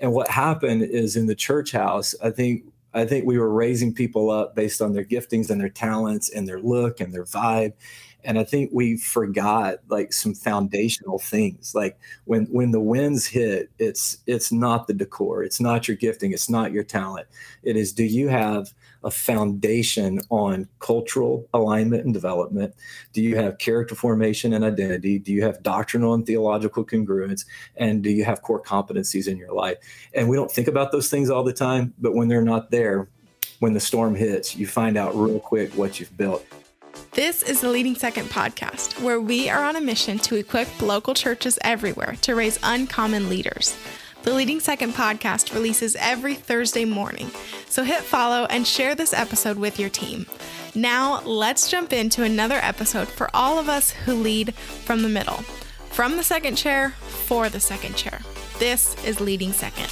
And what happened is in the church house, I think I think we were raising people up based on their giftings and their talents and their look and their vibe. And i think we forgot like some foundational things. Like when when the winds hit it's it's not the decor. It's not your gifting. It's not your talent. It is do you have a foundation on cultural alignment and development? Do you have character formation and identity? Do you have doctrinal and theological congruence? And do you have core competencies in your life? And we don't think about those things all the time but when they're not there when the storm hits you find out real quick what you've built. This is the Leading Second podcast, where we are on a mission to equip local churches everywhere to raise uncommon leaders. The Leading Second podcast releases every Thursday morning, so hit follow and share this episode with your team. Now, let's jump into another episode for all of us who lead from the middle. From the second chair, for the second chair. This is Leading Second.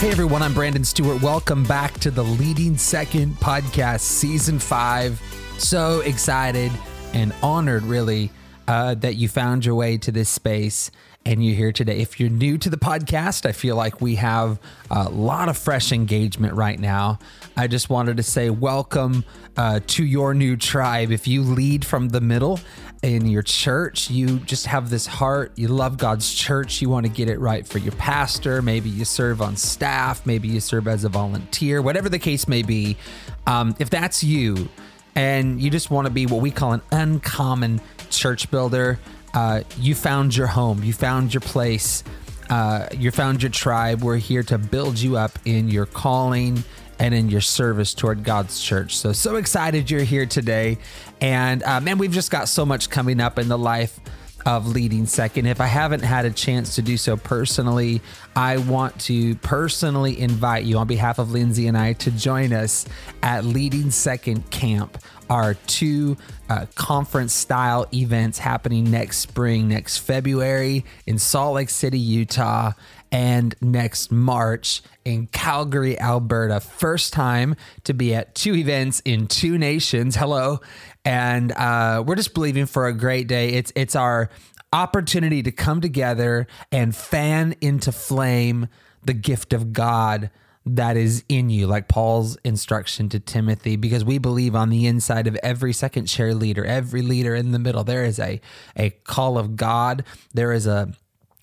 Hey everyone, I'm Brandon Stewart. Welcome back to the Leading Second podcast, season five. So excited and honored, really, uh, that you found your way to this space and you're here today. If you're new to the podcast, I feel like we have a lot of fresh engagement right now. I just wanted to say welcome uh, to your new tribe. If you lead from the middle, in your church, you just have this heart, you love God's church, you want to get it right for your pastor, maybe you serve on staff, maybe you serve as a volunteer, whatever the case may be. Um, if that's you and you just want to be what we call an uncommon church builder, uh, you found your home, you found your place, uh, you found your tribe. We're here to build you up in your calling and in your service toward God's church. So, so excited you're here today. And uh, man, we've just got so much coming up in the life of leading second. If I haven't had a chance to do so personally, I want to personally invite you on behalf of Lindsay and I to join us at Leading Second Camp, our two uh, conference style events happening next spring, next February in Salt Lake City, Utah and next March in Calgary, Alberta. First time to be at two events in two nations. Hello. And uh, we're just believing for a great day. It's it's our opportunity to come together and fan into flame the gift of God that is in you, like Paul's instruction to Timothy, because we believe on the inside of every second chair leader, every leader in the middle, there is a, a call of God. There is a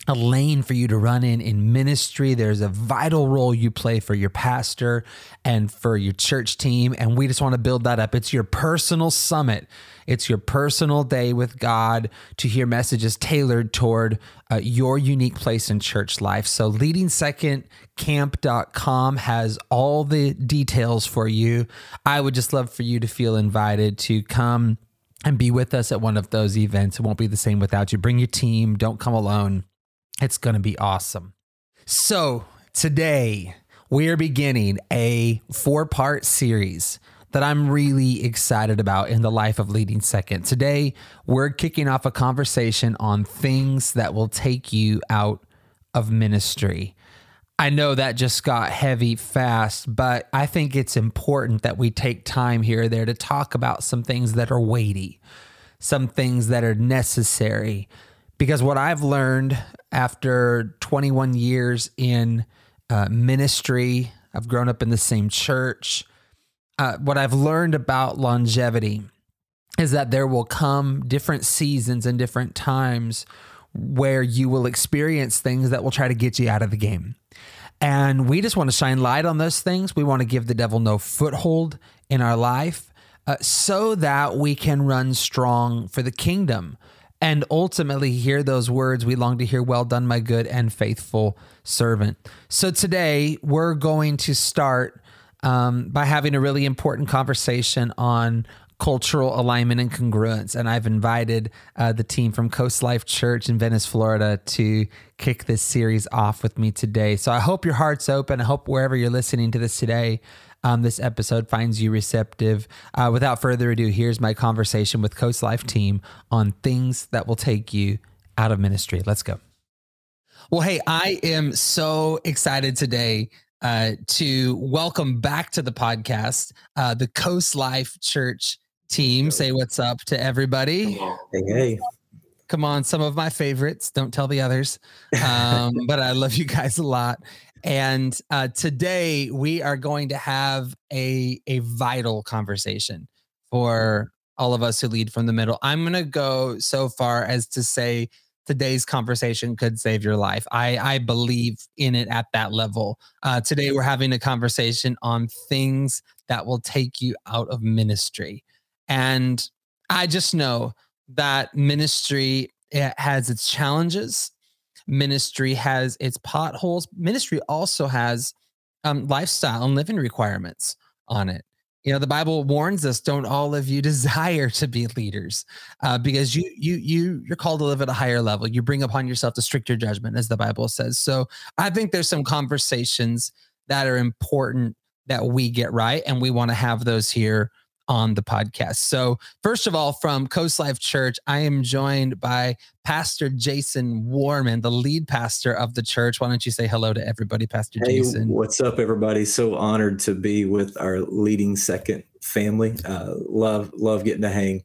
a lane for you to run in in ministry. There's a vital role you play for your pastor and for your church team. And we just want to build that up. It's your personal summit. It's your personal day with God to hear messages tailored toward uh, your unique place in church life. So, leadingsecondcamp.com has all the details for you. I would just love for you to feel invited to come and be with us at one of those events. It won't be the same without you. Bring your team, don't come alone. It's going to be awesome. So, today we are beginning a four part series that I'm really excited about in the life of leading second. Today, we're kicking off a conversation on things that will take you out of ministry. I know that just got heavy fast, but I think it's important that we take time here or there to talk about some things that are weighty, some things that are necessary, because what I've learned after 21 years in uh, ministry, I've grown up in the same church. Uh, what I've learned about longevity is that there will come different seasons and different times where you will experience things that will try to get you out of the game. And we just want to shine light on those things. We want to give the devil no foothold in our life uh, so that we can run strong for the kingdom and ultimately hear those words we long to hear well done my good and faithful servant. So today we're going to start um, by having a really important conversation on cultural alignment and congruence. And i've invited uh, the team from coast life church in venice florida to kick this series off with me today. So i hope your heart's open. I hope wherever you're listening to this today um, this episode finds you receptive. Uh, without further ado, here's my conversation with Coast Life team on things that will take you out of ministry. Let's go. Well, hey, I am so excited today uh, to welcome back to the podcast uh, the Coast Life Church team. Say what's up to everybody. Hey, hey. Come on, some of my favorites. Don't tell the others, um, but I love you guys a lot. And uh, today we are going to have a a vital conversation for all of us who lead from the middle. I'm going to go so far as to say today's conversation could save your life. I, I believe in it at that level. Uh, today, we're having a conversation on things that will take you out of ministry. And I just know that ministry it has its challenges. Ministry has its potholes. Ministry also has um, lifestyle and living requirements on it. You know, the Bible warns us: don't all of you desire to be leaders, uh, because you you you you're called to live at a higher level. You bring upon yourself the stricter judgment, as the Bible says. So, I think there's some conversations that are important that we get right, and we want to have those here on the podcast. So, first of all, from Coast Life Church, I am joined by Pastor Jason Warman, the lead pastor of the church. Why don't you say hello to everybody, Pastor hey, Jason? What's up, everybody? So honored to be with our leading second family. Uh, love, love getting to hang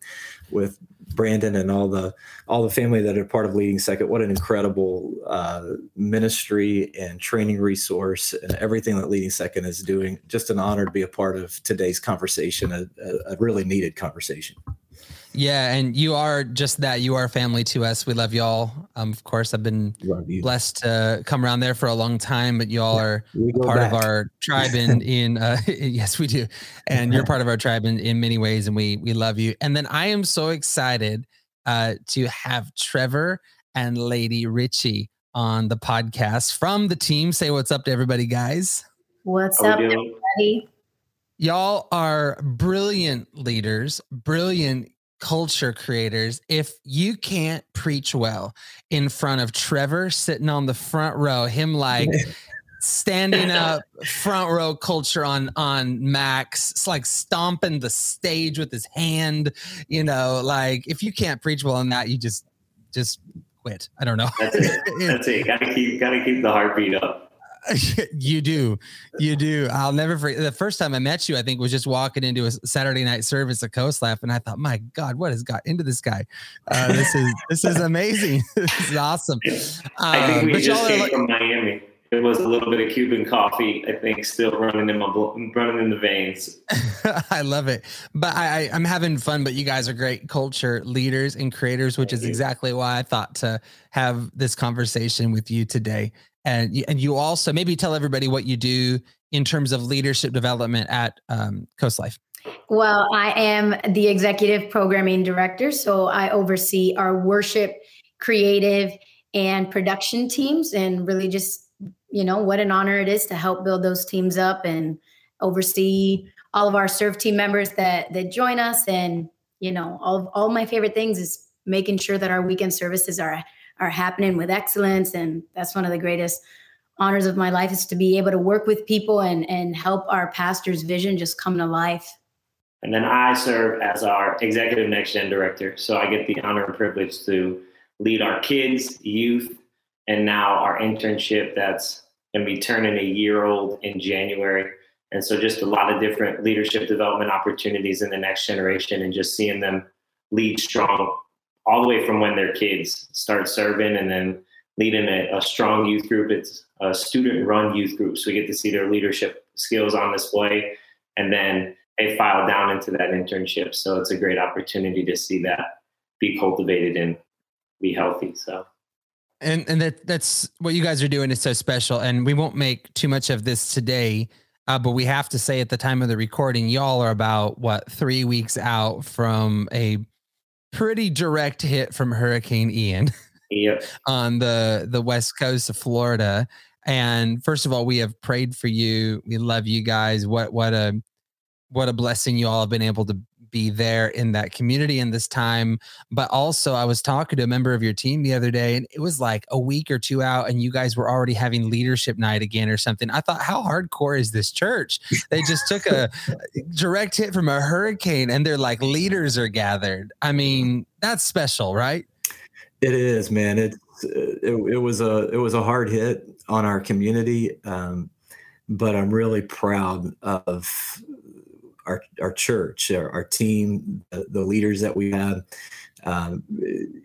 with Brandon and all the all the family that are part of Leading Second. What an incredible uh, ministry and training resource, and everything that Leading Second is doing. Just an honor to be a part of today's conversation, a, a really needed conversation. Yeah, and you are just that. You are family to us. We love y'all. Um, of course, I've been blessed to come around there for a long time, but y'all are part back. of our tribe in in uh, yes, we do. And you're part of our tribe in, in many ways, and we we love you. And then I am so excited uh, to have Trevor and Lady Richie on the podcast from the team. Say what's up to everybody, guys. What's How up, everybody? Y'all are brilliant leaders, brilliant culture creators if you can't preach well in front of Trevor sitting on the front row, him like standing up front row culture on on Max, it's like stomping the stage with his hand, you know, like if you can't preach well on that, you just just quit. I don't know. That's it. That's it. Gotta keep gotta keep the heartbeat up. you do. You do. I'll never forget the first time I met you, I think was just walking into a Saturday night service at Coast Life. And I thought, my God, what has got into this guy? Uh, this is this is amazing. this is awesome. I think we uh, just came like, from Miami. It was a little bit of Cuban coffee, I think, still running in my running in the veins. I love it, but I, I, am having fun. But you guys are great culture leaders and creators, which Thank is you. exactly why I thought to have this conversation with you today and and you also maybe tell everybody what you do in terms of leadership development at um, Coast Life. Well, I am the executive programming director, so I oversee our worship, creative, and production teams, and really just you know what an honor it is to help build those teams up and oversee all of our serve team members that that join us, and you know all all my favorite things is making sure that our weekend services are are happening with excellence. And that's one of the greatest honors of my life is to be able to work with people and, and help our pastor's vision just come to life. And then I serve as our executive next gen director. So I get the honor and privilege to lead our kids, youth, and now our internship that's going to be turning a year old in January. And so just a lot of different leadership development opportunities in the next generation and just seeing them lead strong all the way from when they're kids start serving and then leading a, a strong youth group. It's a student run youth group. So we get to see their leadership skills on display and then they file down into that internship. So it's a great opportunity to see that be cultivated and be healthy. So and and that that's what you guys are doing is so special and we won't make too much of this today uh, but we have to say at the time of the recording y'all are about what three weeks out from a pretty direct hit from Hurricane Ian. Yep. on the the west coast of Florida. And first of all, we have prayed for you. We love you guys. What what a what a blessing you all have been able to be there in that community in this time. But also, I was talking to a member of your team the other day, and it was like a week or two out, and you guys were already having leadership night again or something. I thought, how hardcore is this church? They just took a direct hit from a hurricane, and they're like leaders are gathered. I mean, that's special, right? It is, man. It, it, it was a it was a hard hit on our community. Um, but I'm really proud of our our church, our, our team, the, the, leaders that we have. Um,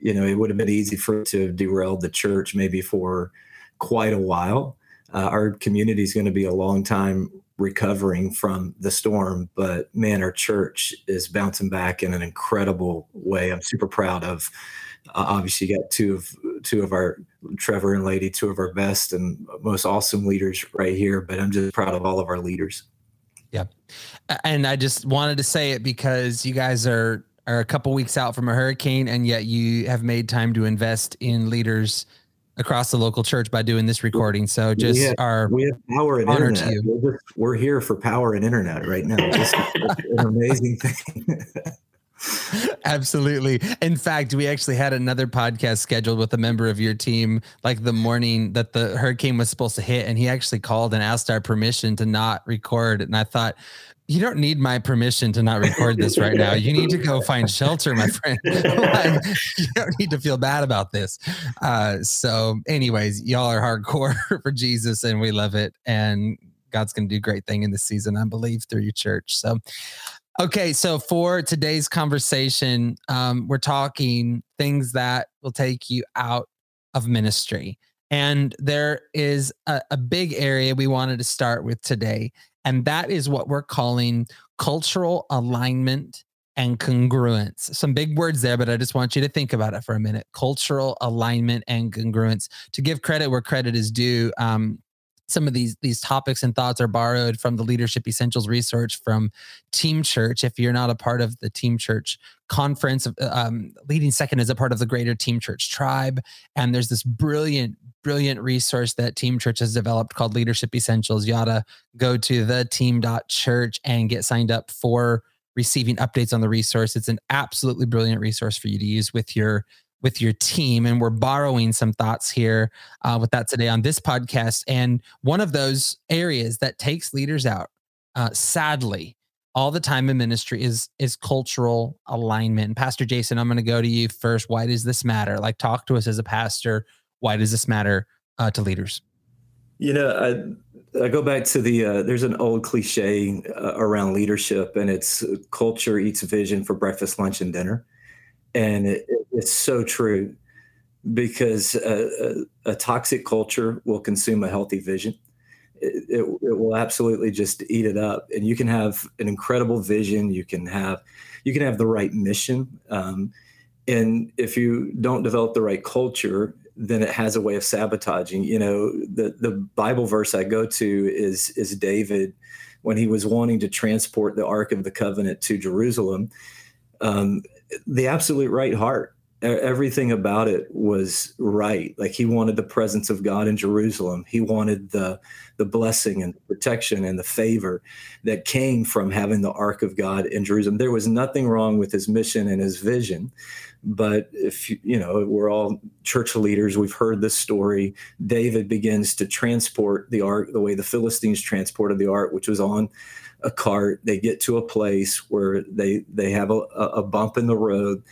you know, it would have been easy for to derail the church maybe for quite a while. Uh, our community is going to be a long time recovering from the storm, but man, our church is bouncing back in an incredible way. I'm super proud of. Uh, obviously, got two of two of our Trevor and Lady, two of our best and most awesome leaders right here. But I'm just proud of all of our leaders. Yeah, and I just wanted to say it because you guys are are a couple weeks out from a hurricane, and yet you have made time to invest in leaders across the local church by doing this recording. So just we have, our we have power and internet. We're, just, we're, here for power and internet right now. It's, an amazing thing. Absolutely. In fact, we actually had another podcast scheduled with a member of your team like the morning that the hurricane was supposed to hit. And he actually called and asked our permission to not record. And I thought, you don't need my permission to not record this right now. You need to go find shelter, my friend. you don't need to feel bad about this. Uh, so, anyways, y'all are hardcore for Jesus, and we love it. And God's going to do great thing in this season, I believe, through your church. So, okay, so for today's conversation, um, we're talking things that will take you out of ministry. And there is a, a big area we wanted to start with today and that is what we're calling cultural alignment and congruence. Some big words there, but I just want you to think about it for a minute. Cultural alignment and congruence. To give credit where credit is due, um, some of these these topics and thoughts are borrowed from the leadership essentials research from team church. If you're not a part of the team church conference um, leading second is a part of the greater team church tribe. And there's this brilliant brilliant resource that team church has developed called leadership essentials. You ought to go to the team.church and get signed up for receiving updates on the resource. It's an absolutely brilliant resource for you to use with your with your team. And we're borrowing some thoughts here uh, with that today on this podcast. And one of those areas that takes leaders out, uh, sadly, all the time in ministry is is cultural alignment. Pastor Jason, I'm going to go to you first. Why does this matter? Like, talk to us as a pastor. Why does this matter uh, to leaders? You know, I, I go back to the uh, there's an old cliche uh, around leadership, and it's uh, culture eats vision for breakfast, lunch, and dinner and it, it's so true because a, a, a, toxic culture will consume a healthy vision. It, it, it, will absolutely just eat it up, and you can have an incredible vision. You can have you can have the right mission, um, and if you don't develop the right culture, then it has a way of sabotaging. You know, the the Bible verse I go to is is David when he was wanting to transport the Ark of the Covenant to Jerusalem. Um, the absolute right heart. Everything about it was right. Like he wanted the presence of God in Jerusalem. He wanted the the blessing and protection and the favor that came from having the ark of God in Jerusalem. There was nothing wrong with his mission and his vision. But if you know, we're all church leaders, we've heard this story. David begins to transport the ark the way the Philistines transported the ark, which was on a cart. They get to a place where they they have a, a bump in the road,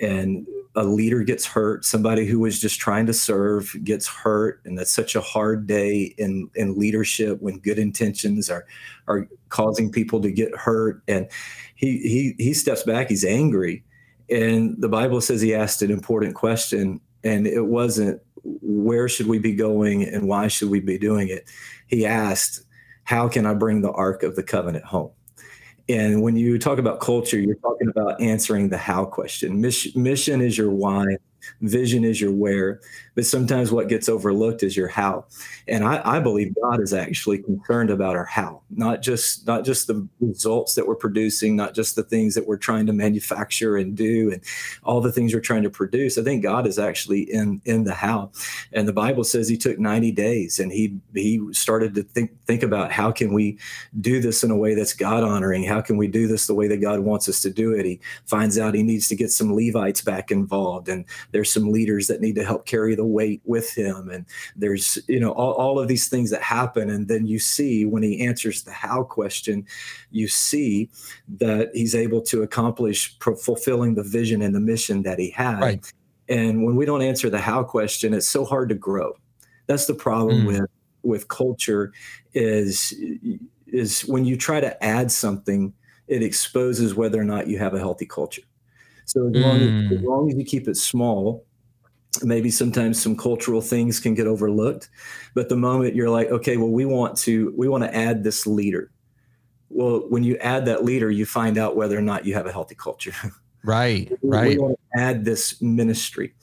and a leader gets hurt. Somebody who was just trying to serve gets hurt, and that's such a hard day in in leadership when good intentions are are causing people to get hurt. And he he he steps back. He's angry, and the Bible says he asked an important question, and it wasn't where should we be going and why should we be doing it. He asked how can I bring the Ark of the Covenant home? And when you talk about culture, you're talking about answering the how question. Mission is your why, vision is your where, but sometimes what gets overlooked is your how. And I, I, believe God is actually concerned about our how, not just not just the results that we're producing, not just the things that we're trying to manufacture and do, and all the things we're trying to produce. I think God is actually in in the how. And the Bible says He took 90 days and He He started to think think about how can we do this in a way that's God honoring? How can we do this the way that God wants us to do it? He finds out he needs to get some Levites back involved, and there's some leaders that need to help carry the weight with him and there's you know all, all of these things that happen and then you see when he answers the how question you see that he's able to accomplish fulfilling the vision and the mission that he had right. and when we don't answer the how question it's so hard to grow that's the problem mm. with with culture is is when you try to add something, it exposes whether or not you have a healthy culture. So as, mm. long, as, as long as you keep it small, maybe sometimes some cultural things can get overlooked. But the moment you're like okay well we want to we want to add this leader. Well when you add that leader you find out whether or not you have a healthy culture. Right right we want to add this ministry.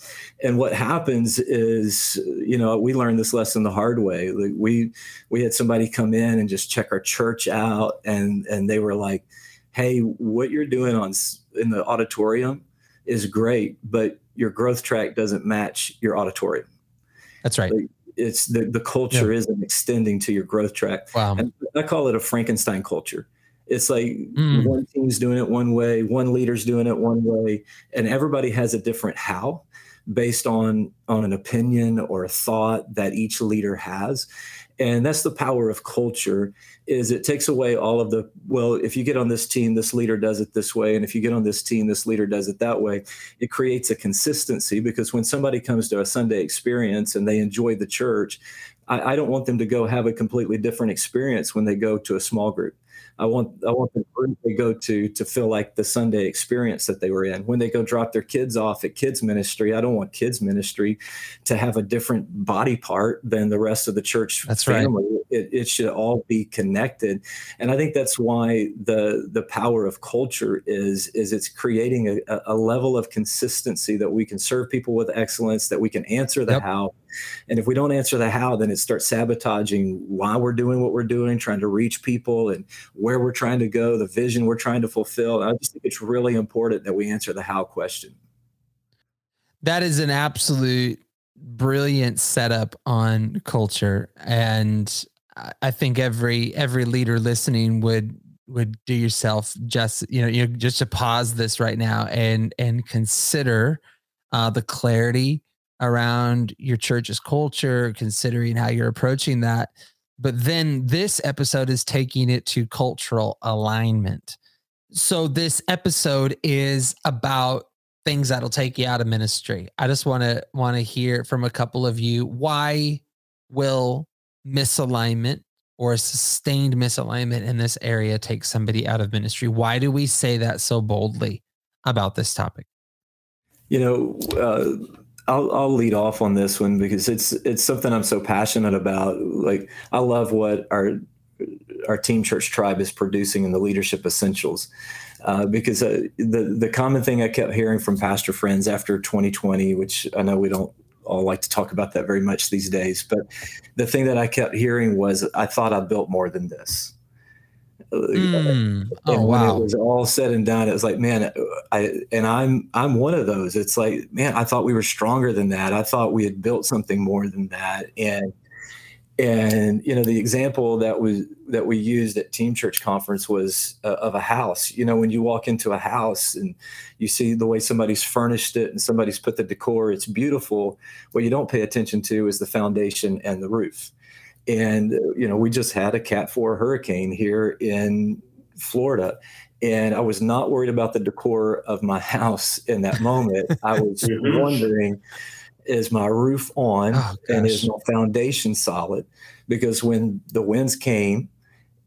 And what happens is you know we learned this lesson the hard way. Like we we had somebody come in and just check our church out and and they were like hey what you're doing on in the auditorium is great but your growth track doesn't match your auditorium. That's right. It's the, the culture yeah. isn't extending to your growth track. Wow. And i call it a frankenstein culture. It's like mm. one team's doing it one way, one leader's doing it one way, and everybody has a different how based on on an opinion or a thought that each leader has. And that's the power of culture is it takes away all of the well if you get on this team this leader does it this way. And if you get on this team this leader does it that way. It creates a consistency because when somebody comes to a sunday experience and they enjoy the church I, I don't want them to go have a completely different experience when they go to a small group I want I want the group they go to to feel like the Sunday experience that they were in. When they go drop their kids off at kids ministry, I don't want kids ministry to have a different body part than the rest of the church that's family. Right. It, it should all be connected, and I think that's why the the power of culture is is it's creating a, a level of consistency that we can serve people with excellence, that we can answer the yep. how and if we don't answer the how, then it starts sabotaging why we're doing what we're doing, trying to reach people and where we're trying to go, the vision we're trying to fulfill. And I just think it's really important that we answer the how question. That is an absolute brilliant setup on culture. And I think every every leader listening would would do yourself just you know you know, just to pause this right now and and consider uh, the clarity around your church's culture, considering how you're approaching that. But then this episode is taking it to cultural alignment. So this episode is about things that'll take you out of ministry. I just want to want to hear from a couple of you why will misalignment or a sustained misalignment in this area take somebody out of ministry? Why do we say that so boldly about this topic? You know, uh, I'll, I'll lead off on this one because it's it's something I'm so passionate about. Like I love what our our team church tribe is producing in the leadership essentials. Uh, because uh, the the common thing I kept hearing from pastor friends after 2020, which I know we don't all like to talk about that very much these days, but the thing that I kept hearing was I thought I built more than this. Mm. Oh wow! It was all said and done. It was like, man, I and I'm I'm one of those. It's like, man, I thought we were stronger than that. I thought we had built something more than that. And and you know, the example that was that we used at Team Church Conference was uh, of a house. You know, when you walk into a house and you see the way somebody's furnished it and somebody's put the decor, it's beautiful. What you don't pay attention to is the foundation and the roof and you know we just had a cat 4 hurricane here in florida and i was not worried about the decor of my house in that moment i was mm-hmm. wondering is my roof on oh, and is my foundation solid because when the winds came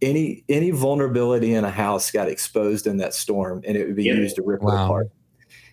any any vulnerability in a house got exposed in that storm and it would be yeah. used to rip wow. it apart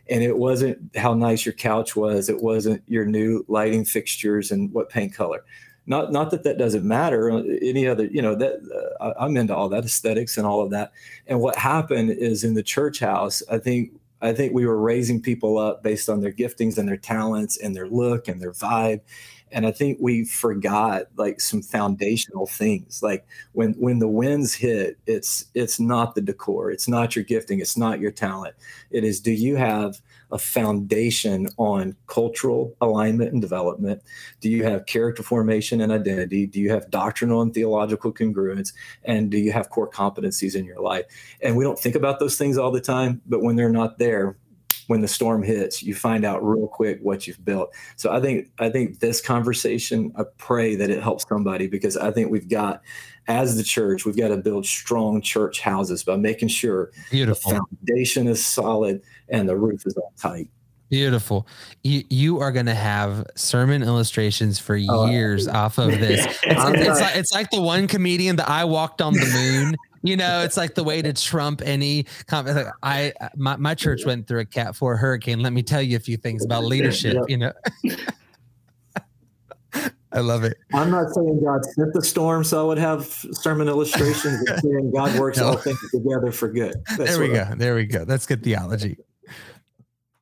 and it wasn't how nice your couch was it wasn't your new lighting fixtures and what paint color not not that that doesn't matter. Uh, any other, you know, that uh, I'm into all that aesthetics and all of that. And what happened is in the church house, I think I think we were raising people up based on their giftings and their talents and their look and their vibe. And I think we forgot like some foundational things. Like when when the winds hit, it's it's not the decor, it's not your gifting, it's not your talent. It is do you have a foundation on cultural alignment and development? Do you have character formation and identity? Do you have doctrinal and theological congruence? And do you have core competencies in your life? And we don't think about those things all the time, but when they're not there, when the storm hits, you find out real quick what you've built. So I think I think this conversation, I pray that it helps somebody because I think we've got as the church, we've got to build strong church houses by making sure Beautiful. the foundation is solid and the roof is all tight. Beautiful. You you are going to have sermon illustrations for Oh, years off of this. It's, it's like it's like the one comedian that I walked on the moon. You know, it's like the way to trump any. Like I my, my church went through a Cat Four hurricane. Let me tell you a few things about leadership. Yep. You know, I love it. I'm not saying God sent the storm so I would have sermon illustrations. Saying God works No. all things together for good. That's there we what I- go. There we go. That's good theology.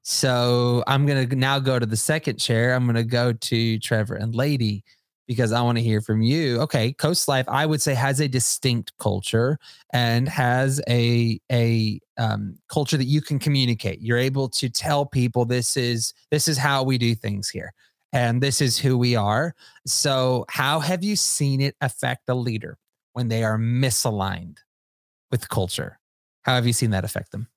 So I'm gonna now go to the second chair. I'm gonna go to Trevor and Lady because I want to hear from you. Okay, Coast Life, I would say has a distinct culture and has a a um, culture that you can communicate. You're able to tell people this is this is how we do things here, and this is who we are. So, how have you seen it affect a leader when they are misaligned with culture? How have you seen that affect them?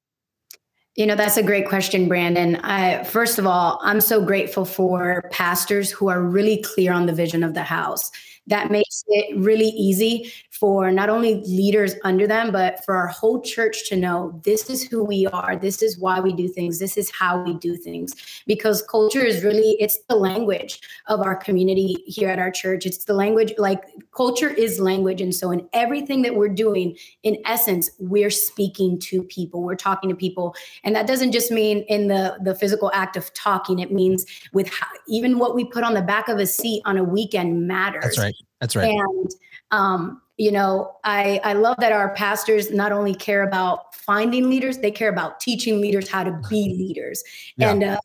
You know, that's a great question, Brandon. I, first of all, I'm so grateful for pastors who are really clear on the vision of the house. That makes it really easy for not only leaders under them, but for our whole church to know this is who we are, this is why we do things, this is how we do things. Because culture is really, it's the language of our community here at our church. It's the language, like culture is language. And so in everything that we're doing, in essence, we're speaking to people, we're talking to people and that doesn't just mean in the the physical act of talking it means with how, even what we put on the back of a seat on a weekend matters That's right. That's right. and um, you know i i love that our pastors not only care about finding leaders they care about teaching leaders how to be leaders. Yeah. and uh,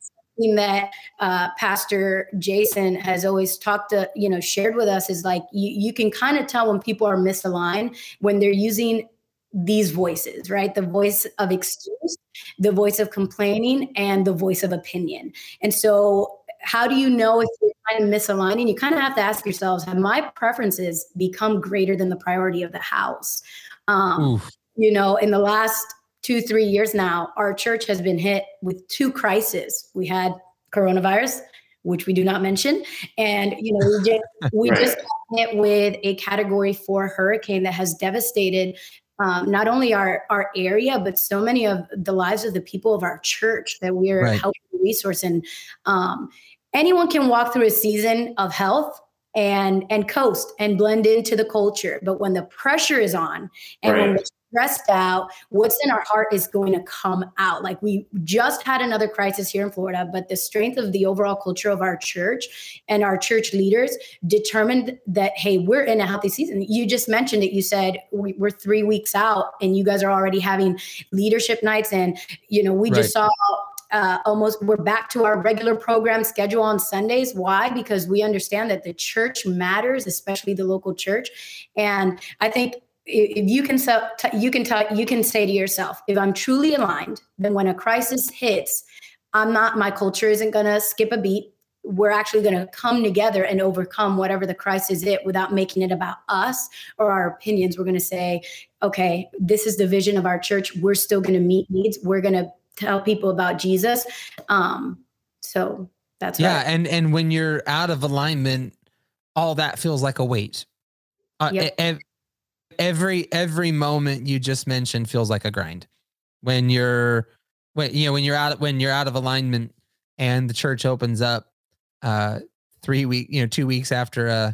that uh, pastor jason has always talked to you know shared with us is like you, you can kind of tell when people are misaligned when they're using these voices right? The voice of excuse the voice of complaining and the voice of opinion. And so how do you know if you're kind of misaligning? You kind of have to ask yourselves, have my preferences become greater than the priority of the house? Um, you know, in the last two, three years now, our church has been hit with two crises. We had coronavirus, which we do not mention, and you know, we just we Right. just got hit with a category four hurricane that has devastated um, not only our our area, but so many of the lives of the people of our church that we are Right. helping resource. And um, anyone can walk through a season of health and and coast and blend into the culture, but when the pressure is on and when we're stressed out, what's in our heart is going to come out. Like we just had another crisis here in Florida, but the strength of the overall culture of our church and our church leaders determined that hey we're in a healthy season you just mentioned it you said we, we're three weeks out and you guys are already having leadership nights and you know we Right. just saw uh, almost we're back to our regular program schedule on sundays why because we understand that the church matters especially the local church and i think if you can so- you can tell you can say to yourself if i'm truly aligned then when a crisis hits i'm not my culture isn't going to skip a beat we're actually going to come together and overcome whatever the crisis is without making it about us or our opinions. We're going to say, okay, this is the vision of our church. We're still going to meet needs. We're going to tell people about Jesus. Um, so that's Yeah, right. and and when you're out of alignment, all that feels like a weight. Uh, Yep. ev- every every moment you just mentioned feels like a grind. When you're when you know when you're out when you're out of alignment and the church opens up uh three week you know two weeks after uh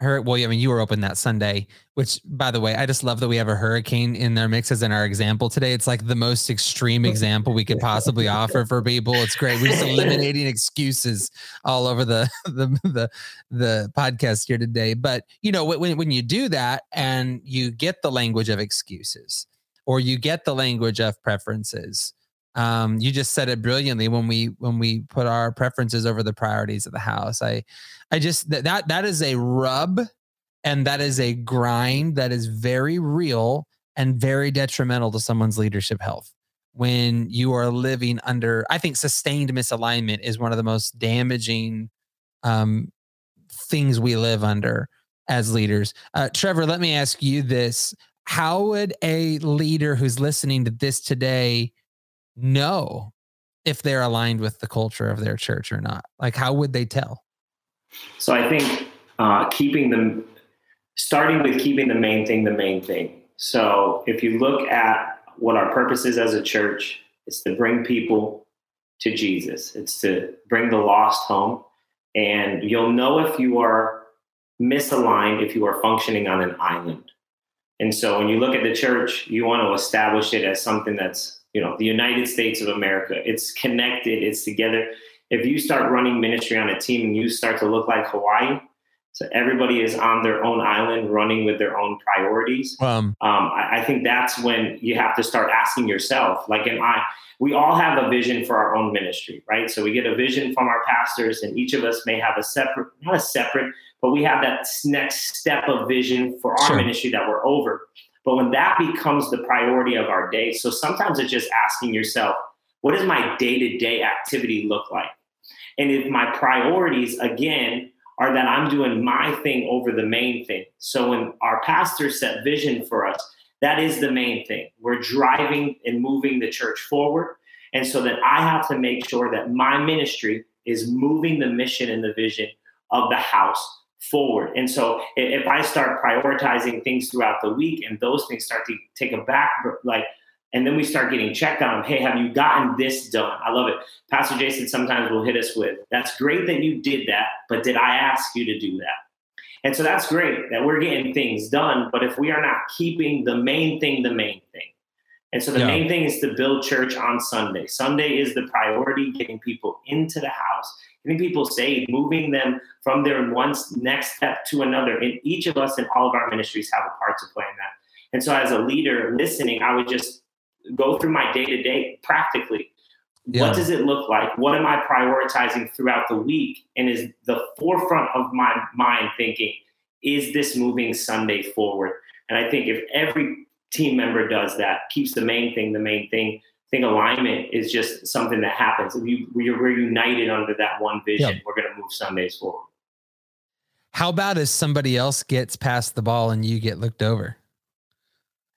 her well I mean you were open that Sunday which by the way I just love that we have a hurricane in their mix as in our example today. It's like the most extreme example we could possibly offer for people. It's great. We're just eliminating excuses all over the the the, the podcast here today. But you know when, when you do that and you get the language of excuses or you get the language of preferences um, you just said it brilliantly when we when we put our preferences over the priorities of the house. I i just that that, that is a rub and that is a grind that is very real and very detrimental to someone's leadership health. When you are living under i think sustained misalignment is one of the most damaging um, things we live under as leaders. Uh, trevor let me ask you this. How would a leader who's listening to this today know if they're aligned with the culture of their church or not like how would they tell So I think uh, keeping them, starting with keeping the main thing the main thing. So if you look at what our purpose is as a church, it's to bring people to Jesus. It's to bring the lost home. And you'll know if you are misaligned, if you are functioning on an island. And so when you look at the church, you want to establish it as something that's, you know, the United States of America. It's connected, it's together. If you start running ministry on a team and you start to look like Hawaii, so everybody is on their own island, running with their own priorities. Um, um, I, I, think that's when you have to start asking yourself, like, am I? We all have a vision for our own ministry, right? So we get a vision from our pastors, and each of us may have a separate, not a separate, but we have that next step of vision for our sure. ministry that we're over. But when that becomes the priority of our day, so sometimes it's just asking yourself, what does my day to day activity look like? And if my priorities, again, are that I'm doing my thing over the main thing. So when our pastor set vision for us, that is the main thing. We're driving and moving the church forward. And so that I have to make sure that my ministry is moving the mission and the vision of the house forward. And so if I start prioritizing things throughout the week and those things start to take a back, like and then we start getting checked on. Hey, have you gotten this done? I love it. Pastor Jason sometimes will hit us with, that's great that you did that, but did I ask you to do that? And so that's great that we're getting things done. But if we are not keeping the main thing, the main thing, and so the yeah. main thing is to build church on Sunday. Sunday is the priority, getting people into the house, getting people say moving them from their one next step to another. And each of us in all of our ministries have a part to play in that. And so as a leader listening, I would just go through my day to day practically. Yeah. What does it look like? What am I prioritizing throughout the week? And is the forefront of my mind thinking, is this moving Sunday forward? And I think if every team member does that, keeps the main thing the main thing, I think alignment is just something that happens. If you, we're united under that one vision, yeah. we're going to move Sundays forward. How about if somebody else gets past the ball and you get looked over?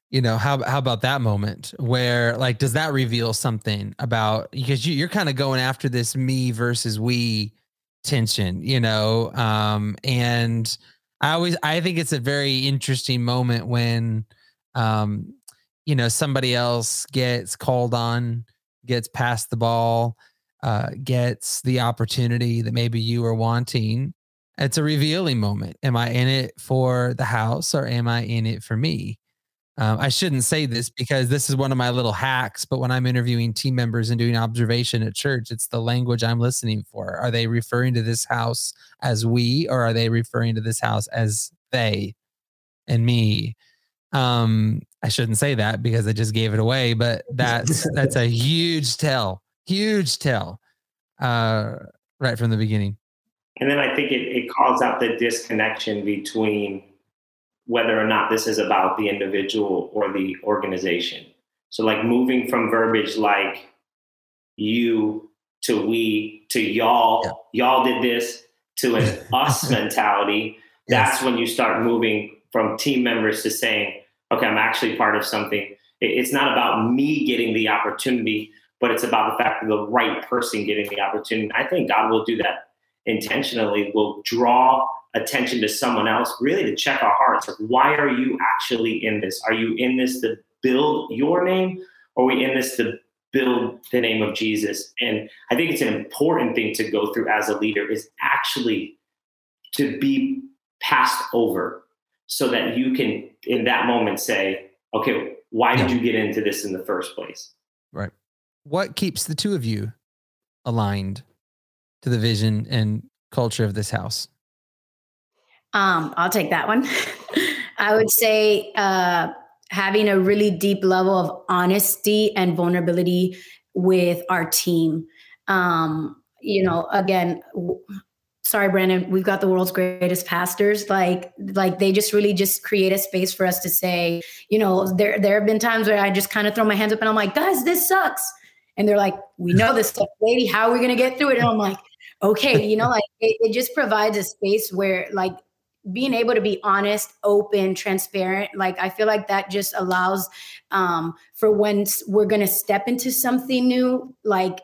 you know how how about that moment where like does that reveal something about because you, you're kind of going after this me versus we tension you know um and i always i think it's a very interesting moment when um you know somebody else gets called on gets past the ball uh gets the opportunity that maybe you were wanting it's a revealing moment am i in it for the house or am i in it for me um, I shouldn't say this because this is one of my little hacks, but when I'm interviewing team members and doing observation at church, it's the language I'm listening for. Are they referring to this house as we, or are they referring to this house as they and me? Um, I shouldn't say that because I just gave it away, but that's that's a huge tell, huge tell, uh, right from the beginning. And then I think it, it calls out the disconnection between whether or not this is about the individual or the organization. So, like moving from verbiage like you to we to y'all, yeah. y'all did this to an us mentality, yes. that's when you start moving from team members to saying, okay, I'm actually part of something. It's not about me getting the opportunity, but it's about the fact that the right person getting the opportunity. I think God will do that intentionally, will draw attention to someone else, really to check our hearts. Why are you actually in this? Are you in this to build your name, or are we in this to build the name of Jesus? And I think it's an important thing to go through as a leader is actually to be passed over so that you can in that moment say, okay, why did you get into this in the first place? Right. What keeps the two of you aligned to the vision and culture of this house? Um, I'll take that one. I would say uh, having a really deep level of honesty and vulnerability with our team. Um, you know, again, w- sorry, Brandon, we've got the world's greatest pastors. Like, like they just really just create a space for us to say, you know, there there have been times where I just kind of throw my hands up and I'm like, guys, this sucks. And they're like, we know this stuff, lady. How are we gonna get through it? And I'm like, okay, you know, like it, it just provides a space where like being able to be honest open transparent like i feel like that just allows um for when we're going to step into something new like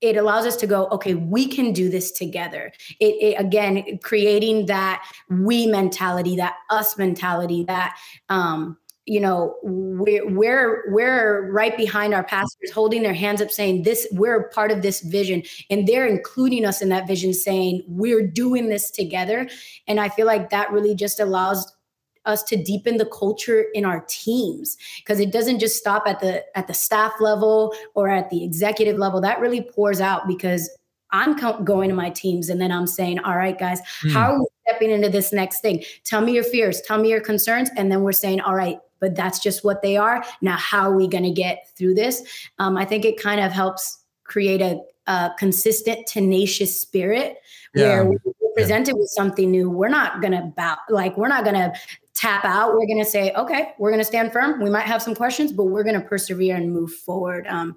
it allows us to go okay we can do this together. It, it, again creating that we mentality that us mentality that um you know we're we're we're right behind our pastors holding their hands up saying this we're part of this vision. And they're including us in that vision saying we're doing this together. And i feel like that really just allows us to deepen the culture in our teams because it doesn't just stop at the at the staff level or at the executive level that really pours out because I'm going to my teams and then I'm saying, all right, guys, hmm. how are we stepping into this next thing? Tell me your fears, tell me your concerns. And then we're saying, all right, but that's just what they are. Now, how are we going to get through this? Um, I think it kind of helps create a, a consistent, tenacious spirit yeah. where we're presented with something new. We're not going to bow, like, we're not going to tap out. We're going to say, okay, we're going to stand firm. We might have some questions, but we're going to persevere and move forward. Um,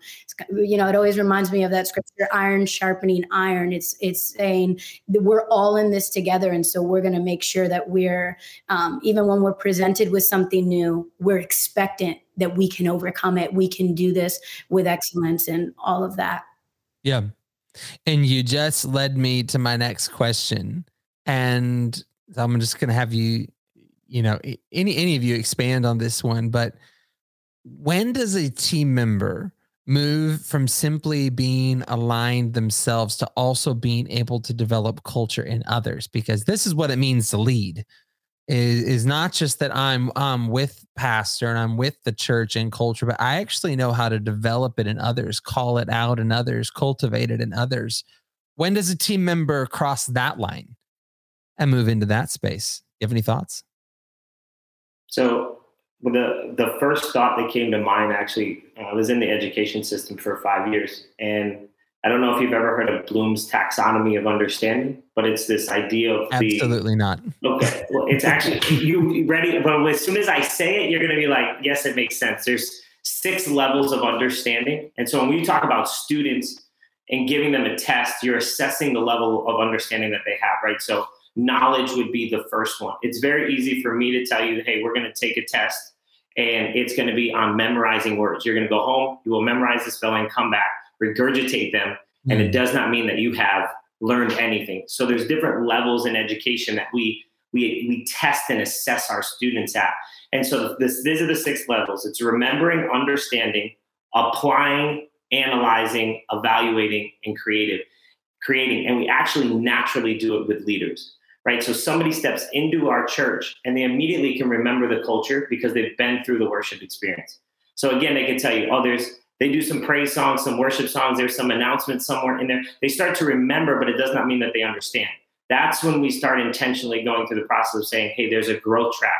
you know, it always reminds me of that scripture, iron sharpening iron. It's, it's saying we're all in this together. And so we're going to make sure that we're, um, even when we're presented with something new, we're expectant that we can overcome it. We can do this with excellence and all of that. Yeah. And you just led me to my next question. And I'm just going to have you you know, any any of you expand on this one, but when does a team member move from simply being aligned themselves to also being able to develop culture in others? Because this is what it means to lead. Is, is not just that I'm I'm with pastor and I'm with the church and culture, but I actually know how to develop it in others, call it out in others, cultivate it in others. When does a team member cross that line and move into that space? You have any thoughts? So the the first thought that came to mind actually uh, I was in the education system for five years, and I don't know if you've ever heard of Bloom's taxonomy of understanding, but it's this idea of absolutely the, not. Okay, well, it's actually you ready, but as soon as I say it, you're going to be like, yes, it makes sense. There's six levels of understanding, and so when we talk about students and giving them a test, you're assessing the level of understanding that they have, right? So knowledge would be the first one. It's very easy for me to tell you, hey, we're going to take a test and it's going to be on memorizing words. You're going to go home, you will memorize the spelling, come back, regurgitate them. Mm-hmm. And it mm. does not mean that you have learned anything. So there's different levels in education that we we we test and assess our students at. And so this these are the six levels. It's remembering, understanding, applying, analyzing, evaluating, and creative creating. And we actually naturally do it with leaders right? So somebody steps into our church and they immediately can remember the culture because they've been through the worship experience. So again, they can tell you, oh, there's they do some praise songs, some worship songs, there's some announcements somewhere in there. They start to remember, but it does not mean that they understand. That's when we start intentionally going through the process of saying, hey, there's a growth track,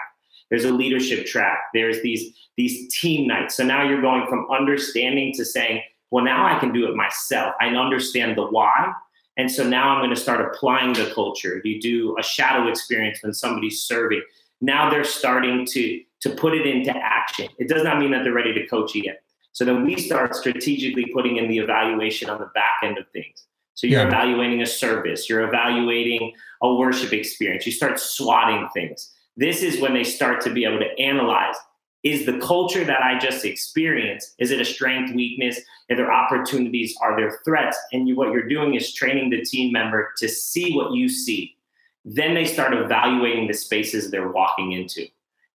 there's a leadership track, there's these these team nights. So now you're going from understanding to saying, well, now I can do it myself. I understand the why and so now I'm going to start applying the culture. You do a shadow experience when somebody's serving. Now they're starting to to put it into action. It does not mean that they're ready to coach yet. So then we start strategically putting in the evaluation on the back end of things. So you're yeah. evaluating a service, you're evaluating a worship experience. You start SWOTing things. This is when they start to be able to analyze is the culture that I just experienced, is it a strength, weakness? Are there opportunities? Are there threats? And you, what you're doing is training the team member to see what you see. Then they start evaluating the spaces they're walking into.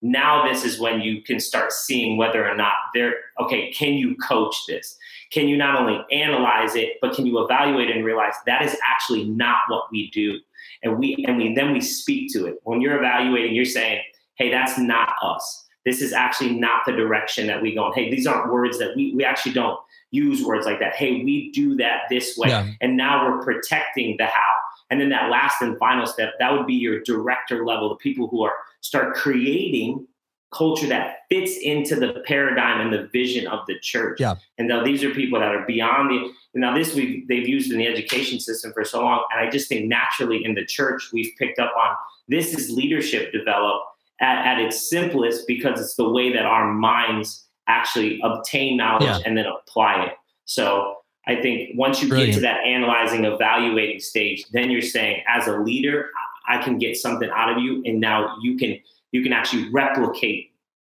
Now, this is when you can start seeing whether or not they're okay. Can you coach this? Can you not only analyze it, but can you evaluate and realize that is actually not what we do? And we and we then we speak to it. When you're evaluating, you're saying, "Hey, that's not us." This is actually not the direction that we go. Hey, these aren't words that we, we actually don't use words like that. Hey, we do that this way. Yeah. And now we're protecting the how. And then that last and final step, that would be your director level, the people who are start creating culture that fits into the paradigm and the vision of the church. Yeah. And now these are people that are beyond the now this we they've used in the education system for so long. And I just think naturally in the church we've picked up on this is leadership developed at, at its simplest because it's the way that our minds actually obtain knowledge yeah. and then apply it. So I think once you Brilliant. get to that analyzing, evaluating stage, then you're saying, as a leader, I can get something out of you, and now you can you can actually replicate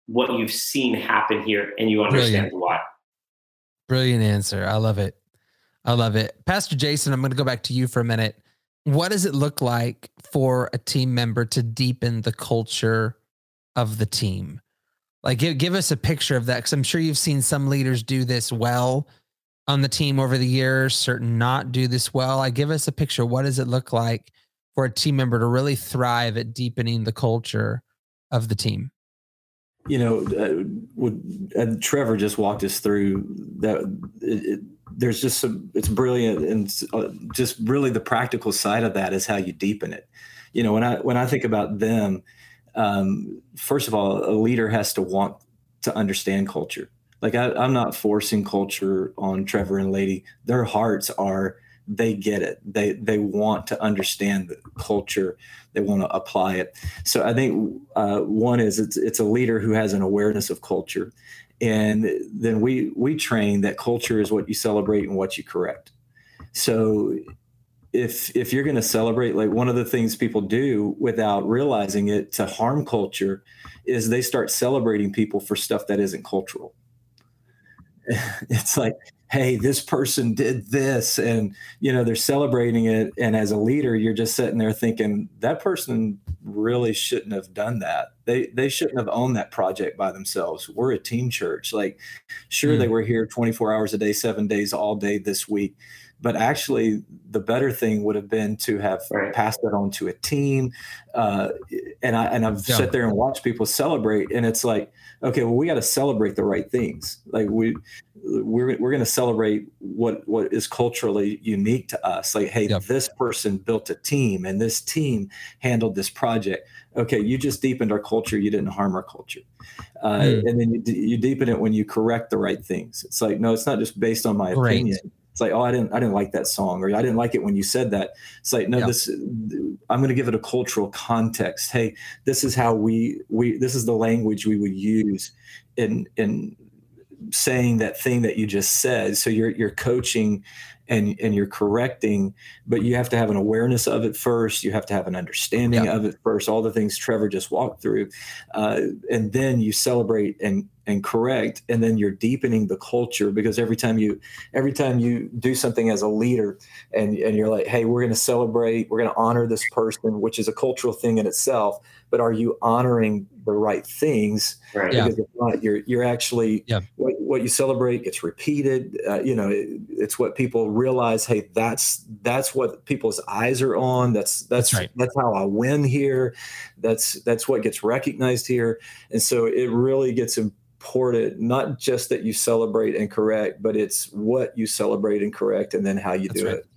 what you've seen happen here, and you understand Brilliant. why. Brilliant answer. I love it. I love it, Pastor Jason. I'm going to go back to you for a minute what does it look like for a team member to deepen the culture of the team? Like give give us a picture of that because I'm sure you've seen some leaders do this well on the team over the years, certain not do this well. I give us a picture. What does it look like for a team member to really thrive at deepening the culture of the team? You know, uh, would, uh, Trevor just walked us through that. It, it, there's just some, it's brilliant. And uh, just really the practical side of that is how you deepen it. You know, when I, when I think about them, um, first of all, a leader has to want to understand culture. Like I, I'm not forcing culture on Trevor and Lady. Their hearts are they get it. They they want to understand the culture. They want to apply it. So I think uh, one is it's it's a leader who has an awareness of culture, and then we we train that culture is what you celebrate and what you correct. So if if you're going to celebrate, like one of the things people do without realizing it to harm culture, is they start celebrating people for stuff that isn't cultural. It's like hey this person did this. And you know they're celebrating it. And as a leader you're just sitting there thinking that person really shouldn't have done that. They they shouldn't have owned that project by themselves. We're a team church. Like sure mm. they were here 24 hours a day 7 days all day this week. But actually the better thing would have been to have right. passed it on to a team. Uh, and i and i've yeah. sat there and watched people celebrate and it's like okay well we got to celebrate the right things. Like we we're, we're going to celebrate what what is culturally unique to us. Like hey yep. this person built a team and this team handled this project. Okay you just deepened our culture you didn't harm our culture. Uh, mm. and then you, you, deepen it when you correct the right things. It's like no it's not just based on my opinion it's like oh i didn't i didn't like that song or i didn't like it when you said that it's like no yep. this i'm going to give it a cultural context hey this is how we we this is the language we would use in in saying that thing that you just said. So you're you're coaching and and you're correcting, but you have to have an awareness of it first. You have to have an understanding yeah. of it first. All the things Trevor just walked through, uh, and then you celebrate and and correct, and then you're deepening the culture because every time you every time you do something as a leader, and and you're like, hey, we're going to celebrate, we're going to honor this person, which is a cultural thing in itself but are you honoring the right things? Right. Because if not, you're you're actually yeah. what, what you celebrate gets repeated. Uh, you know, it, it's what people realize. Hey, that's that's what people's eyes are on. That's that's that's, right. that's how I win here. That's that's what gets recognized here. And so it really gets important not just that you celebrate and correct, but it's what you celebrate and correct, and then how you that's do right. it.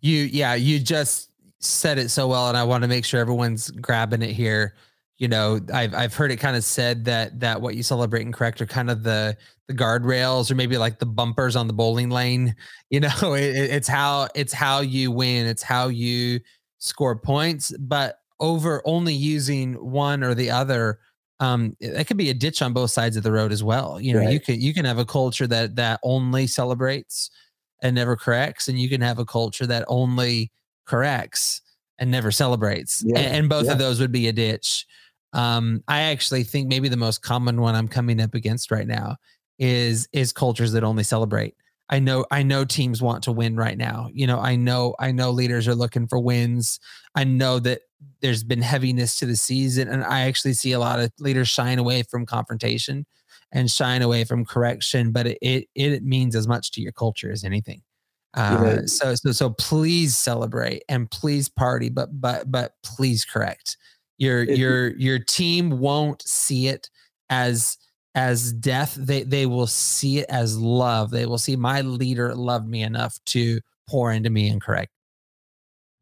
You yeah, you just said it so well, and I want to make sure everyone's grabbing it here. You know, I've I've heard it kind of said that that what you celebrate and correct are kind of the the guardrails or maybe like the bumpers on the bowling lane. You know, it, it's how it's how you win. It's how you score points. But over only using one or the other, um, that could be a ditch on both sides of the road as well. You know, right. you can you can have a culture that that only celebrates and never corrects, and you can have a culture that only corrects and never celebrates. Yeah. And, and, both yeah. of those would be a ditch. Um, I actually think maybe the most common one I'm coming up against right now is is cultures that only celebrate. I know I know teams want to win right now. You know, I know I know leaders are looking for wins. I know that there's been heaviness to the season and I actually see a lot of leaders shine away from confrontation and shine away from correction, but it it, it means as much to your culture as anything. Uh, so so so please celebrate and please party, but but but please correct. Your your your team won't see it as as death. They they will see it as love. They will see my leader loved me enough to pour into me and correct.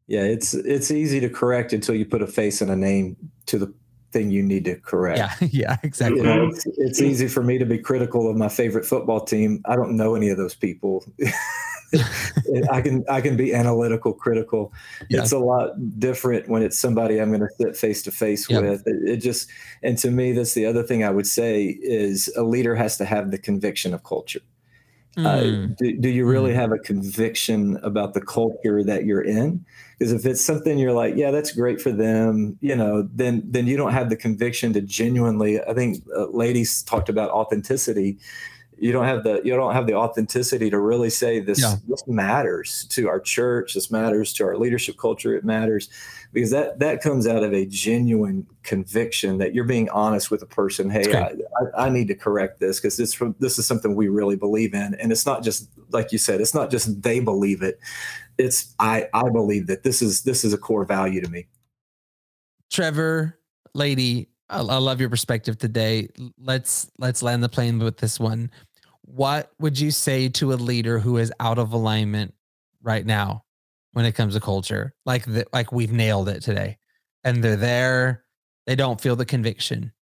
Yeah, it's it's easy to correct until you put a face and a name to the thing you need to correct. Yeah, yeah, exactly. You know, it's, it's easy for me to be critical of my favorite football team. I don't know any of those people. I can I can be analytical, critical. Yeah. It's a lot different when it's somebody I'm going to sit face to face with. It, it, just and to me, that's the other thing I would say is a leader has to have the conviction of culture. Mm. Uh, do, do, you really mm. have a conviction about the culture that you're in? Because if it's something you're like, yeah, that's great for them, you know, then then you don't have the conviction to genuinely. I think uh, ladies talked about authenticity you don't have the you don't have the authenticity to really say this yeah. this matters to our church this matters to our leadership culture it matters because that that comes out of a genuine conviction that you're being honest with a person hey I, I, I, need to correct this because this this is something we really believe in and it's not just like you said it's not just they believe it it's i i believe that this is this is a core value to me trevor lady I, I love your perspective today. Let's let's land the plane with this one. What would you say to a leader who is out of alignment right now when it comes to culture? Like the, like we've nailed it today, and they're there. They don't feel the conviction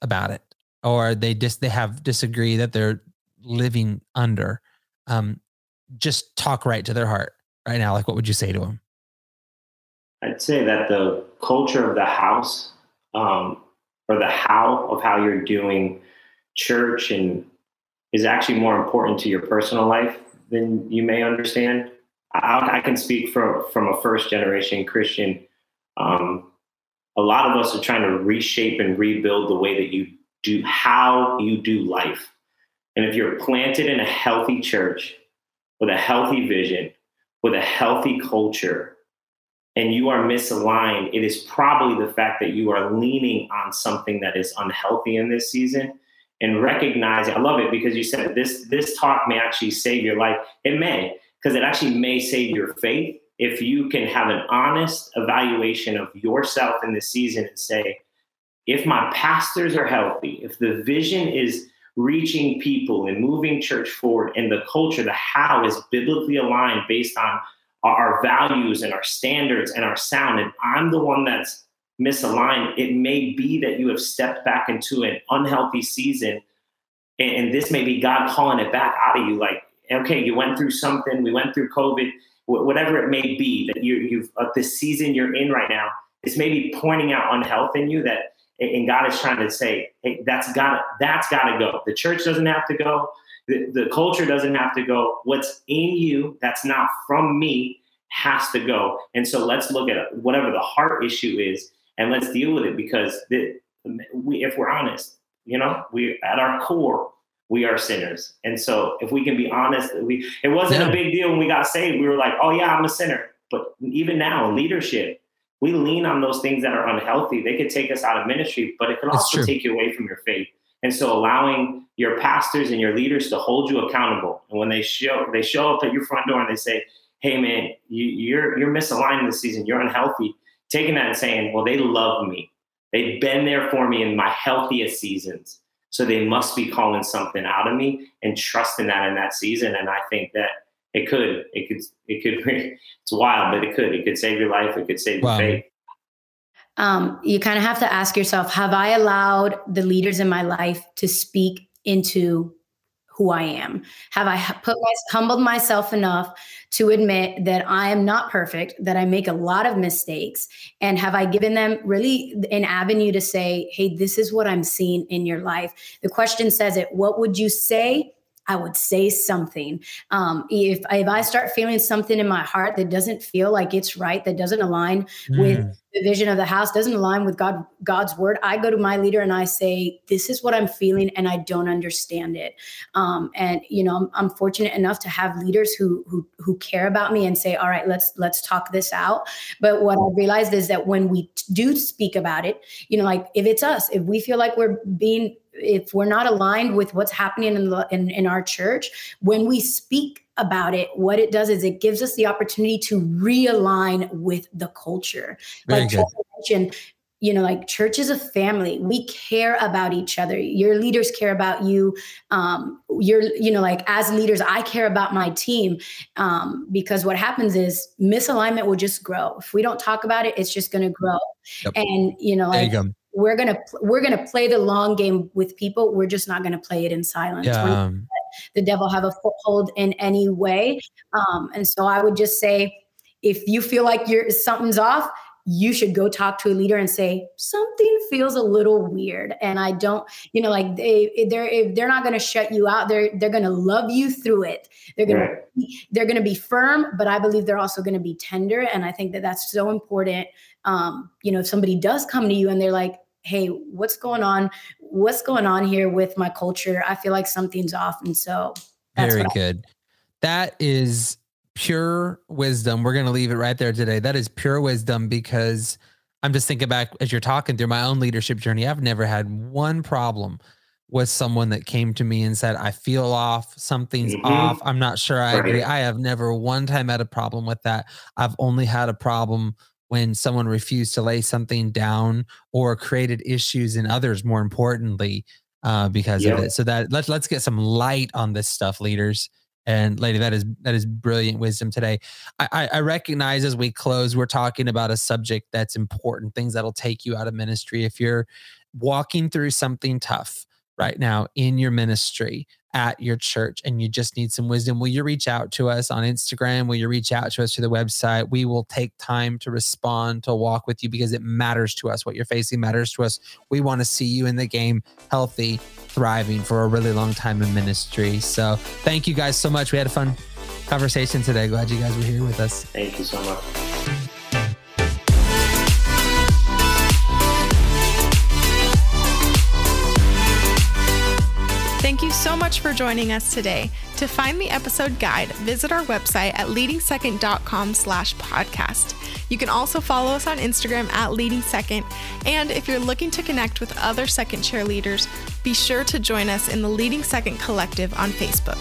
about it, or they just they have disagree that they're living under. Um, just talk right to their heart right now. Like, what would you say to them? I'd say that the culture of the house um, or the how of how you're doing church and is actually more important to your personal life than you may understand. I, I can speak from from a first generation Christian. Um, a lot of us are trying to reshape and rebuild the way that you do how you do life. And if you're planted in a healthy church with a healthy vision, with a healthy culture, and you are misaligned, it is probably the fact that you are leaning on something that is unhealthy in this season and recognizing. I love it because you said this this talk may actually save your life. It may, because it actually may save your faith if you can have an honest evaluation of yourself in this season and say, if my pastors are healthy, if the vision is reaching people and moving church forward and the culture, the how is biblically aligned based on our values and our standards and our sound, and I'm the one that's misaligned, it may be that you have stepped back into an unhealthy season. And, this may be God calling it back out of you. Like, okay, you went through something, we went through COVID, whatever it may be that you, you've, uh, the season you're in right now, it's maybe pointing out unhealth in you that, and God is trying to say, hey, that's got to, that's got to go. The church doesn't have to go. The, the culture doesn't have to go. What's in you that's not from me has to go. And so let's look at whatever the heart issue is and let's deal with it because the, we, if we're honest, you know, we at our core, we are sinners. And so if we can be honest, we it wasn't yeah. a big deal when we got saved. We were like, oh yeah, I'm a sinner. But even now in leadership, we lean on those things that are unhealthy. They could take us out of ministry, but it could also take you away from your faith. And so allowing your pastors and your leaders to hold you accountable. And when they show they show up at your front door and they say, Hey man, you, you're you're misaligned this season, you're unhealthy, taking that and saying, Well, they love me. They've been there for me in my healthiest seasons. So they must be calling something out of me and trusting that in that season. And I think that it could, it could, it could, it's wild, but it could, it could save your life. It could save wow. your faith um, you kind of have to ask yourself have I allowed the leaders in my life to speak into who I am? Have I put my, humbled myself enough to admit that I am not perfect, that I make a lot of mistakes? And have I given them really an avenue to say, hey, this is what I'm seeing in your life? The question says it what would you say I would say something. Um, if if I start feeling something in my heart that doesn't feel like it's right, that doesn't align mm. with the vision of the house, doesn't align with God God's word, I go to my leader and I say, "This is what I'm feeling, and I don't understand it." Um, and you know, I'm, I'm, fortunate enough to have leaders who who who care about me and say, "All right, let's let's talk this out." But what I realized is that when we do speak about it, you know, like if it's us, if we feel like we're being if we're not aligned with what's happening in, the, in, in our church, when we speak about it, what it does is it gives us the opportunity to realign with the culture. Very like mentioned, you know, like church is a family. We care about each other. Your leaders care about you. Um, you're, you know, like as leaders, I care about my team um, because what happens is misalignment will just grow. If we don't talk about it, it's just going to grow. Yep. And you know, like, we're gonna we're gonna play the long game with people. We're just not gonna play it in silence. Yeah. The devil have a foothold in any way, um, and so I would just say, if you feel like you're something's off, you should go talk to a leader and say something feels a little weird and i don't you know like they they're they're not going to shut you out they're they're going to love you through it they're going right. to they're going to be firm but i believe they're also going to be tender and i think that that's so important um you know if somebody does come to you and they're like hey, what's going on? What's going on here with my culture? I feel like something's off. And so very good. That is pure wisdom. We're going to leave it right there today. That is pure wisdom because I'm just thinking back as you're talking through my own leadership journey. I've never had one problem with someone that came to me and said, I feel off, something's mm-hmm. off. I'm not sure I right. agree. I have never one time had a problem with that. I've only had a problem when someone refused to lay something down or created issues in others, more importantly, uh, because yep. of it. So that let's let's get some light on this stuff, leaders. And lady, that is that is brilliant wisdom today. I, I recognize as we close, we're talking about a subject that's important, things that'll take you out of ministry. If you're walking through something tough right now in your ministry, at your church and you just need some wisdom, will you reach out to us on Instagram? Will you reach out to us through the website? We will take time to respond, to walk with you because it matters to us. What you're facing matters to us. We want to see you in the game healthy, thriving for a really long time in ministry. So thank you guys so much. We had a fun conversation today. Glad you guys were here with us. Thank you so much. Much for joining us today. To find the episode guide, visit our website at leadingsecond.com slash podcast. You can also follow us on Instagram at Leading Second. And if you're looking to connect with other second chair leaders, be sure to join us in the Leading Second Collective on Facebook.